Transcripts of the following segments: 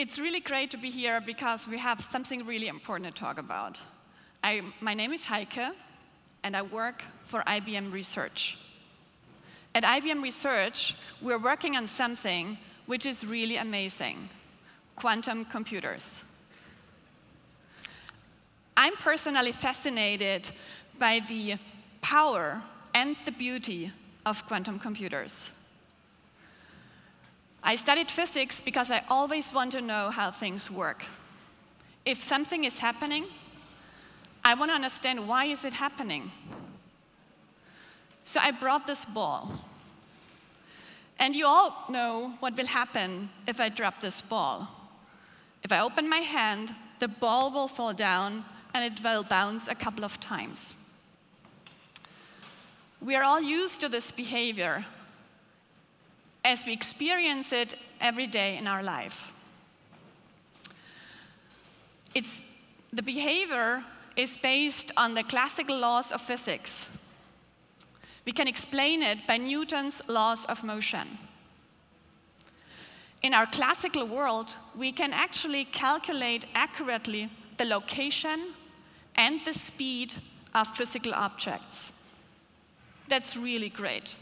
it's really great to be here because we have something really important to talk about. I, my name is Heike, and I work for IBM Research. At IBM Research, we're working on something which is really amazing quantum computers. I'm personally fascinated by the power and the beauty of quantum computers. I studied physics because I always want to know how things work. If something is happening, I want to understand why is it happening. So I brought this ball. And you all know what will happen if I drop this ball. If I open my hand, the ball will fall down and it will bounce a couple of times. We are all used to this behavior as we experience it every day in our life. It's, the behavior is based on the classical laws of physics. We can explain it by Newton's laws of motion. In our classical world, we can actually calculate accurately the location and the speed of physical objects. That's really great.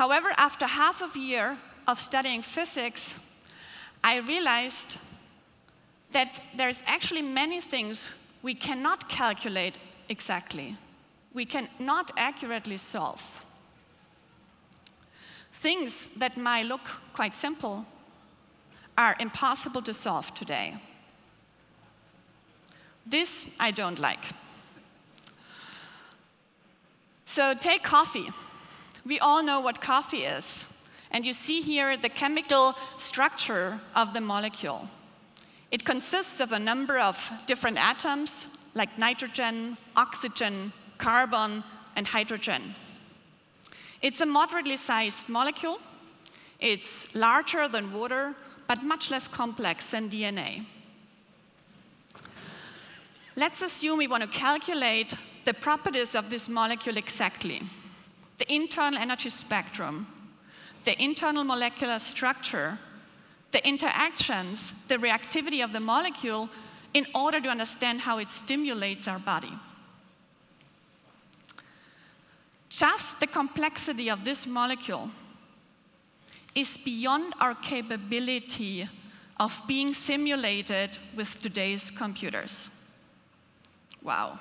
However, after half a year of studying physics, I realized that there's actually many things we cannot calculate exactly. We cannot accurately solve. Things that might look quite simple are impossible to solve today. This I don't like. So take coffee. We all know what coffee is. And you see here the chemical structure of the molecule. It consists of a number of different atoms, like nitrogen, oxygen, carbon, and hydrogen. It's a moderately sized molecule. It's larger than water, but much less complex than DNA. Let's assume we want to calculate the properties of this molecule exactly the internal energy spectrum, the internal molecular structure, the interactions, the reactivity of the molecule in order to understand how it stimulates our body. Just the complexity of this molecule is beyond our capability of being simulated with today's computers. Wow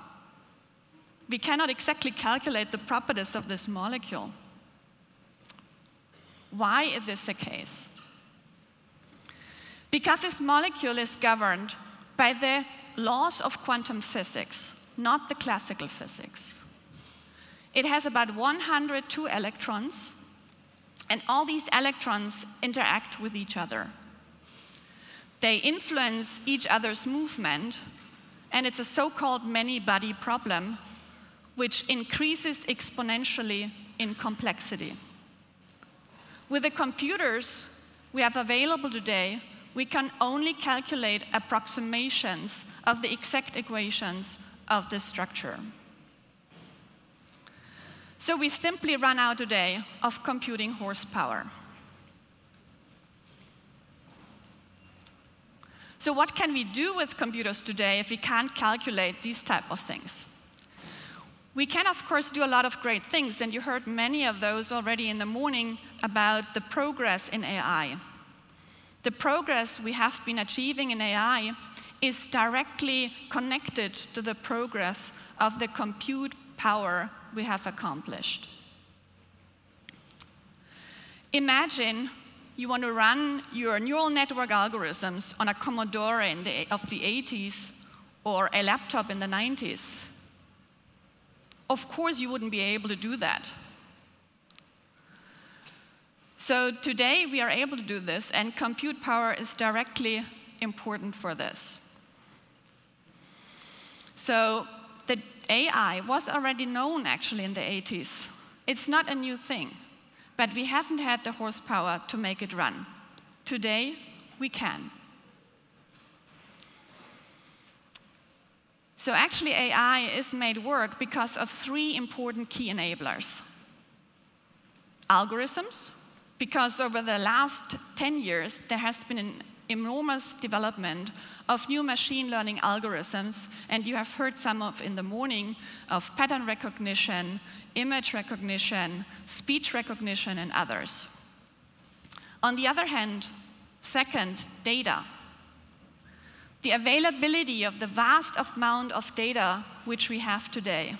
we cannot exactly calculate the properties of this molecule. Why is this the case? Because this molecule is governed by the laws of quantum physics, not the classical physics. It has about 102 electrons, and all these electrons interact with each other. They influence each other's movement, and it's a so called many body problem which increases exponentially in complexity. With the computers we have available today, we can only calculate approximations of the exact equations of this structure. So we simply run out today of computing horsepower. So what can we do with computers today if we can't calculate these type of things? We can, of course, do a lot of great things, and you heard many of those already in the morning about the progress in AI. The progress we have been achieving in AI is directly connected to the progress of the compute power we have accomplished. Imagine you want to run your neural network algorithms on a Commodore the, of the 80s or a laptop in the 90s. Of course, you wouldn't be able to do that. So today we are able to do this, and compute power is directly important for this. So the AI was already known actually in the 80s. It's not a new thing, but we haven't had the horsepower to make it run. Today, we can. So actually AI is made work because of three important key enablers. Algorithms, because over the last 10 years, there has been an enormous development of new machine learning algorithms, and you have heard some of in the morning of pattern recognition, image recognition, speech recognition, and others. On the other hand, second, data. The availability of the vast amount of data which we have today.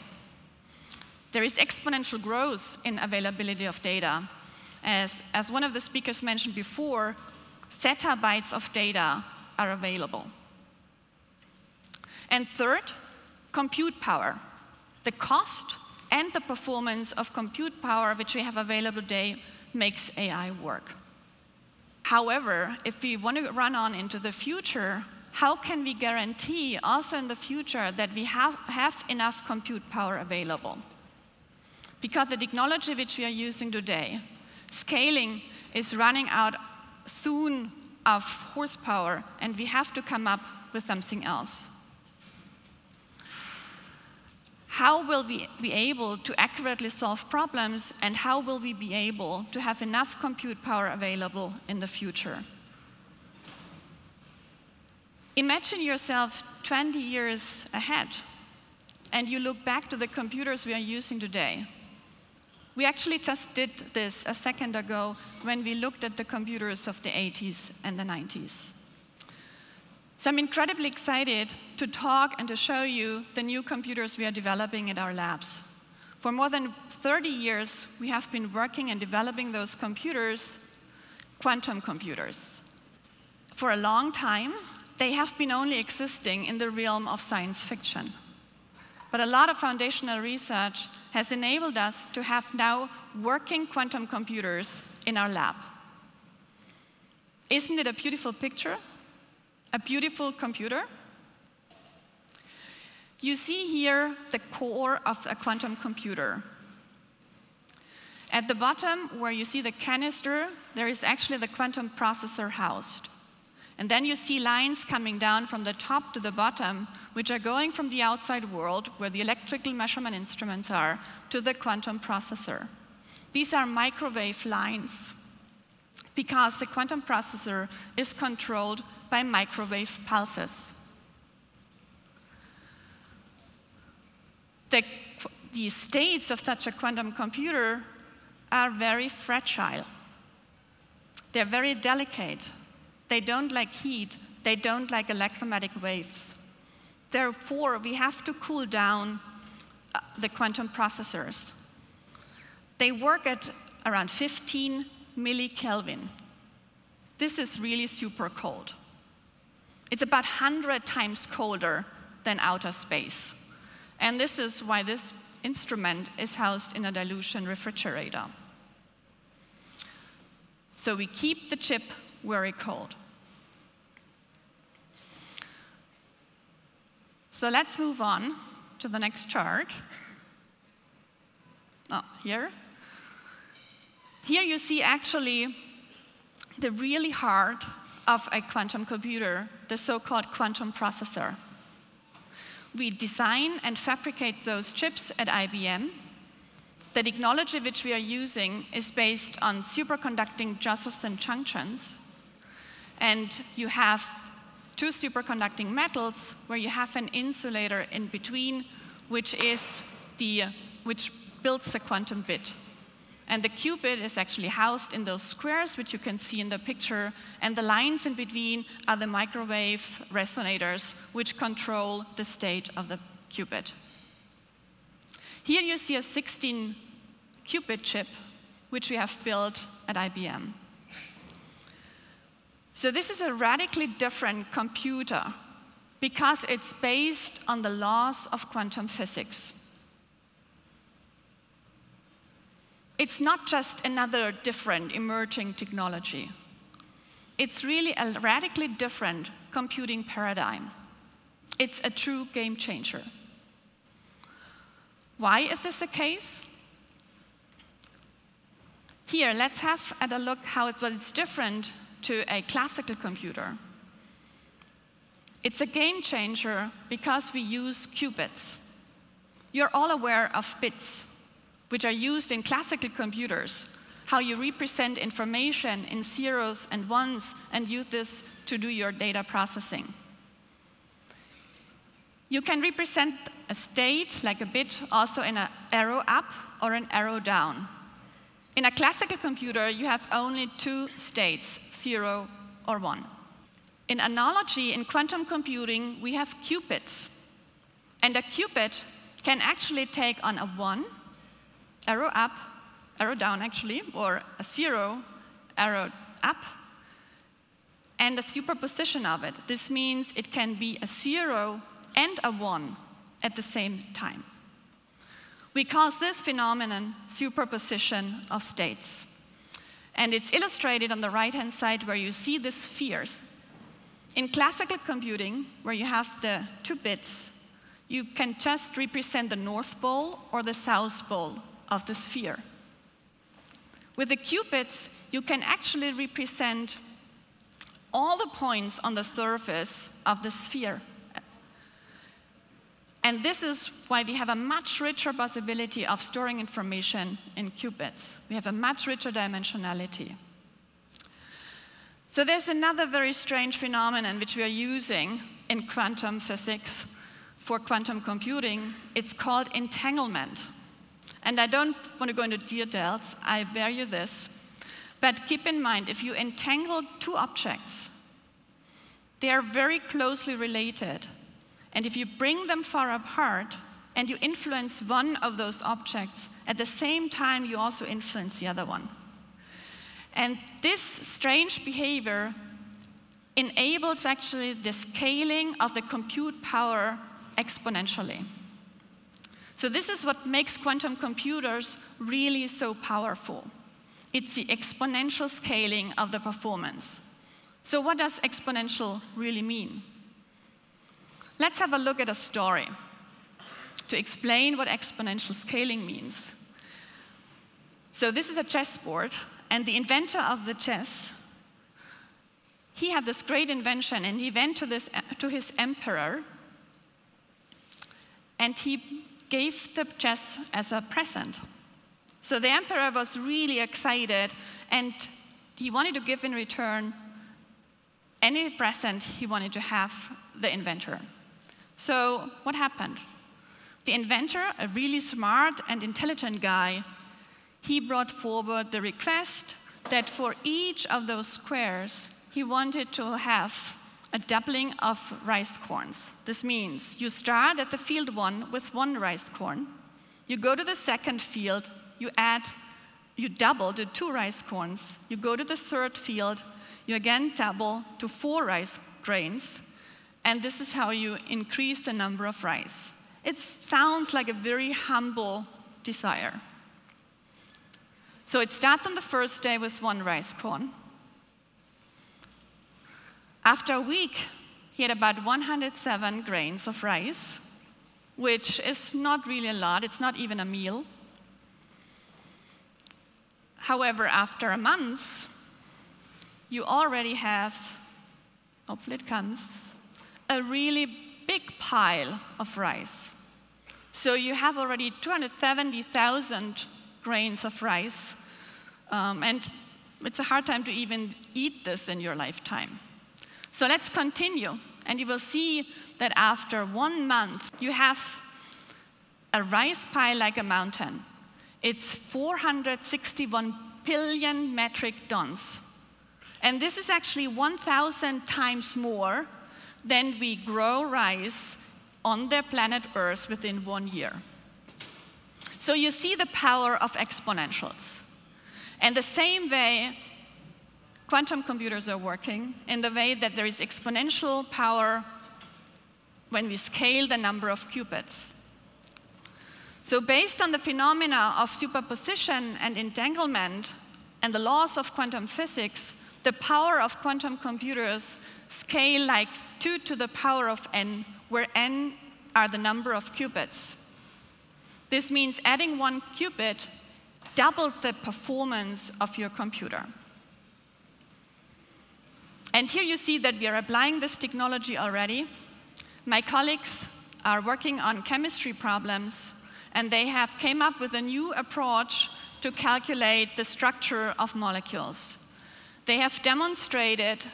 There is exponential growth in availability of data. As, as one of the speakers mentioned before, zettabytes of data are available. And third, compute power. The cost and the performance of compute power which we have available today makes AI work. However, if we want to run on into the future, how can we guarantee also in the future that we have, have enough compute power available? Because the technology which we are using today, scaling is running out soon of horsepower, and we have to come up with something else. How will we be able to accurately solve problems, and how will we be able to have enough compute power available in the future? Imagine yourself 20 years ahead, and you look back to the computers we are using today. We actually just did this a second ago when we looked at the computers of the 80s and the 90s. So I'm incredibly excited to talk and to show you the new computers we are developing in our labs. For more than 30 years, we have been working and developing those computers, quantum computers. For a long time, they have been only existing in the realm of science fiction. But a lot of foundational research has enabled us to have now working quantum computers in our lab. Isn't it a beautiful picture? A beautiful computer? You see here the core of a quantum computer. At the bottom, where you see the canister, there is actually the quantum processor housed. And then you see lines coming down from the top to the bottom, which are going from the outside world, where the electrical measurement instruments are, to the quantum processor. These are microwave lines because the quantum processor is controlled by microwave pulses. The, the states of such a quantum computer are very fragile. They're very delicate. They don't like heat. They don't like electromagnetic waves. Therefore, we have to cool down uh, the quantum processors. They work at around 15 millikelvin. This is really super cold. It's about 100 times colder than outer space. And this is why this instrument is housed in a dilution refrigerator. So we keep the chip very cold. So let's move on to the next chart. Oh, here. Here you see actually the really heart of a quantum computer, the so-called quantum processor. We design and fabricate those chips at IBM. The technology which we are using is based on superconducting Josephson junctions. And you have two superconducting metals where you have an insulator in between, which is the, which builds the quantum bit. And the qubit is actually housed in those squares, which you can see in the picture. And the lines in between are the microwave resonators, which control the state of the qubit. Here you see a 16 qubit chip, which we have built at IBM. So this is a radically different computer because it's based on the laws of quantum physics. It's not just another different emerging technology. It's really a radically different computing paradigm. It's a true game changer. Why is this the case? Here, let's have a look how it, it's different to a classical computer. It's a game changer because we use qubits. You're all aware of bits which are used in classical computers. how you represent information in zeros and ones and use this to do your data processing. You can represent a state, like a bit, also in an arrow up or an arrow down. In a classical computer, you have only two states, zero or one. In analogy, in quantum computing, we have qubits. And a qubit can actually take on a one, arrow up, arrow down actually, or a zero, arrow up, and a superposition of it. This means it can be a zero and a one at the same time. We call this phenomenon superposition of states. And it's illustrated on the right hand side where you see the spheres. In classical computing, where you have the two bits, you can just represent the north pole or the south pole of the sphere. With the qubits, you can actually represent all the points on the surface of the sphere. And this is why we have a much richer possibility of storing information in qubits. We have a much richer dimensionality. So there's another very strange phenomenon which we are using in quantum physics for quantum computing. It's called entanglement. And I don't want to go into details, I bear you this. But keep in mind, if you entangle two objects, they are very closely related. And if you bring them far apart and you influence one of those objects, at the same time, you also influence the other one. And this strange behavior enables actually the scaling of the compute power exponentially. So, this is what makes quantum computers really so powerful. It's the exponential scaling of the performance. So, what does exponential really mean? Let's have a look at a story to explain what exponential scaling means. So this is a chessboard, and the inventor of the chess, he had this great invention, and he went to, this, to his emperor, and he gave the chess as a present. So the emperor was really excited, and he wanted to give in return any present he wanted to have the inventor. So, what happened? The inventor, a really smart and intelligent guy, he brought forward the request that for each of those squares, he wanted to have a doubling of rice corns. This means you start at the field one with one rice corn, you go to the second field, you add, you double to two rice corns, you go to the third field, you again double to four rice grains, and this is how you increase the number of rice. It sounds like a very humble desire. So it starts on the first day with one rice corn. After a week, he had about 107 grains of rice, which is not really a lot, it's not even a meal. However, after a month, you already have, hopefully it comes, a really big pile of rice. So you have already 270,000 grains of rice, um, and it's a hard time to even eat this in your lifetime. So let's continue, and you will see that after one month, you have a rice pile like a mountain. It's 461 billion metric tons. And this is actually 1,000 times more then we grow rice on the planet Earth within one year. So you see the power of exponentials. And the same way, quantum computers are working in the way that there is exponential power when we scale the number of qubits. So, based on the phenomena of superposition and entanglement and the laws of quantum physics, the power of quantum computers scale like 2 to the power of n, where n are the number of qubits. This means adding one qubit doubled the performance of your computer. And here you see that we are applying this technology already. My colleagues are working on chemistry problems, and they have came up with a new approach to calculate the structure of molecules. They have demonstrated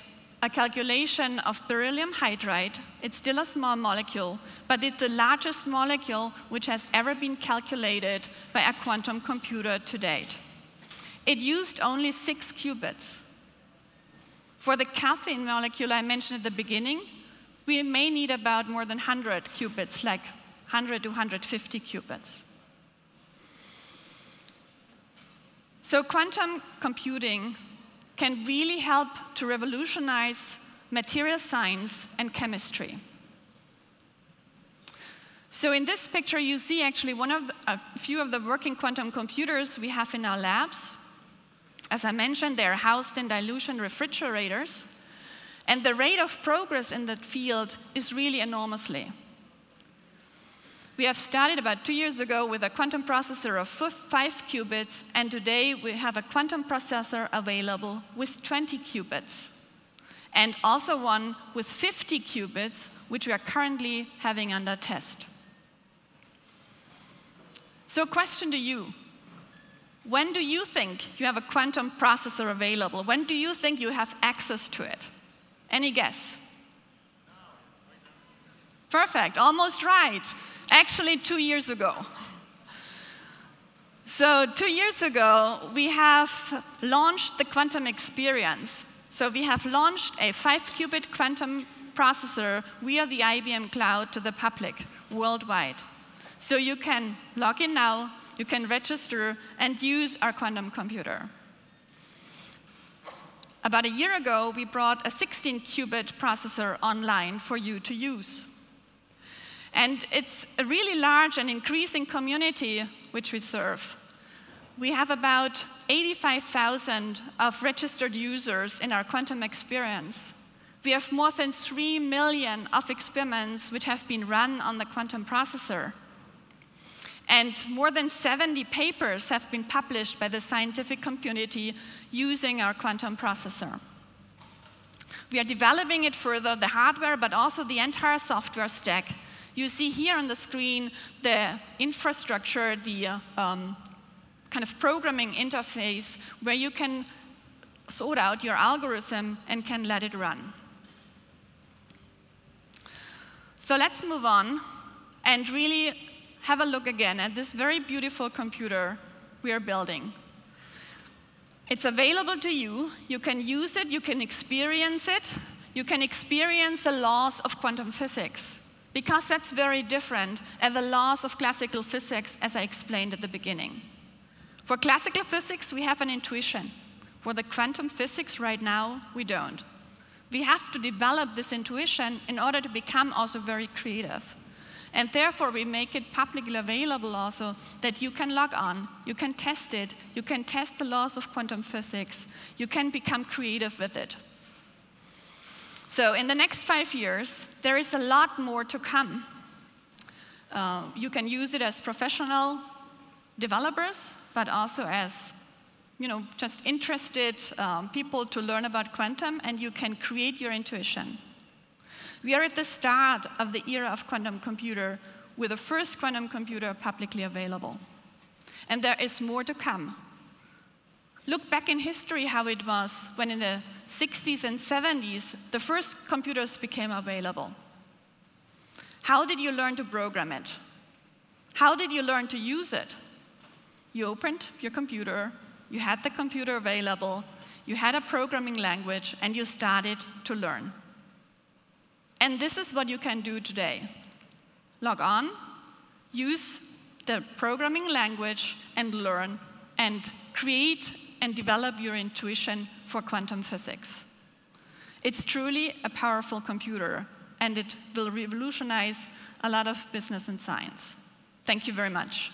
a calculation of beryllium hydride. It's still a small molecule, but it's the largest molecule which has ever been calculated by a quantum computer to date. It used only six qubits. For the caffeine molecule I mentioned at the beginning, we may need about more than 100 qubits, like 100 to 150 qubits. So quantum computing can really help to revolutionize material science and chemistry. So in this picture, you see actually one of the, a few of the working quantum computers we have in our labs. As I mentioned, they're housed in dilution refrigerators. And the rate of progress in that field is really enormously. We have started about two years ago with a quantum processor of five qubits, and today we have a quantum processor available with 20 qubits, and also one with 50 qubits, which we are currently having under test. So, a question to you When do you think you have a quantum processor available? When do you think you have access to it? Any guess? Perfect, almost right. Actually, two years ago. So, two years ago, we have launched the quantum experience. So, we have launched a five qubit quantum processor via the IBM cloud to the public worldwide. So, you can log in now, you can register, and use our quantum computer. About a year ago, we brought a 16 qubit processor online for you to use. And it's a really large and increasing community which we serve. We have about 85,000 of registered users in our quantum experience. We have more than 3 million of experiments which have been run on the quantum processor. And more than 70 papers have been published by the scientific community using our quantum processor. We are developing it further, the hardware, but also the entire software stack, you see here on the screen the infrastructure, the uh, um, kind of programming interface where you can sort out your algorithm and can let it run. So let's move on and really have a look again at this very beautiful computer we are building. It's available to you. You can use it, you can experience it, you can experience the laws of quantum physics because that's very different than the laws of classical physics, as I explained at the beginning. For classical physics, we have an intuition. For the quantum physics right now, we don't. We have to develop this intuition in order to become also very creative. And therefore, we make it publicly available also that you can log on, you can test it, you can test the laws of quantum physics, you can become creative with it. So in the next five years, there is a lot more to come. Uh, you can use it as professional developers, but also as you know, just interested um, people to learn about quantum, and you can create your intuition. We are at the start of the era of quantum computer with the first quantum computer publicly available. And there is more to come. Look back in history how it was when in the 60s and 70s the first computers became available. How did you learn to program it? How did you learn to use it? You opened your computer, you had the computer available, you had a programming language, and you started to learn. And this is what you can do today. Log on, use the programming language, and learn, and create and develop your intuition for quantum physics. It's truly a powerful computer, and it will revolutionize a lot of business and science. Thank you very much.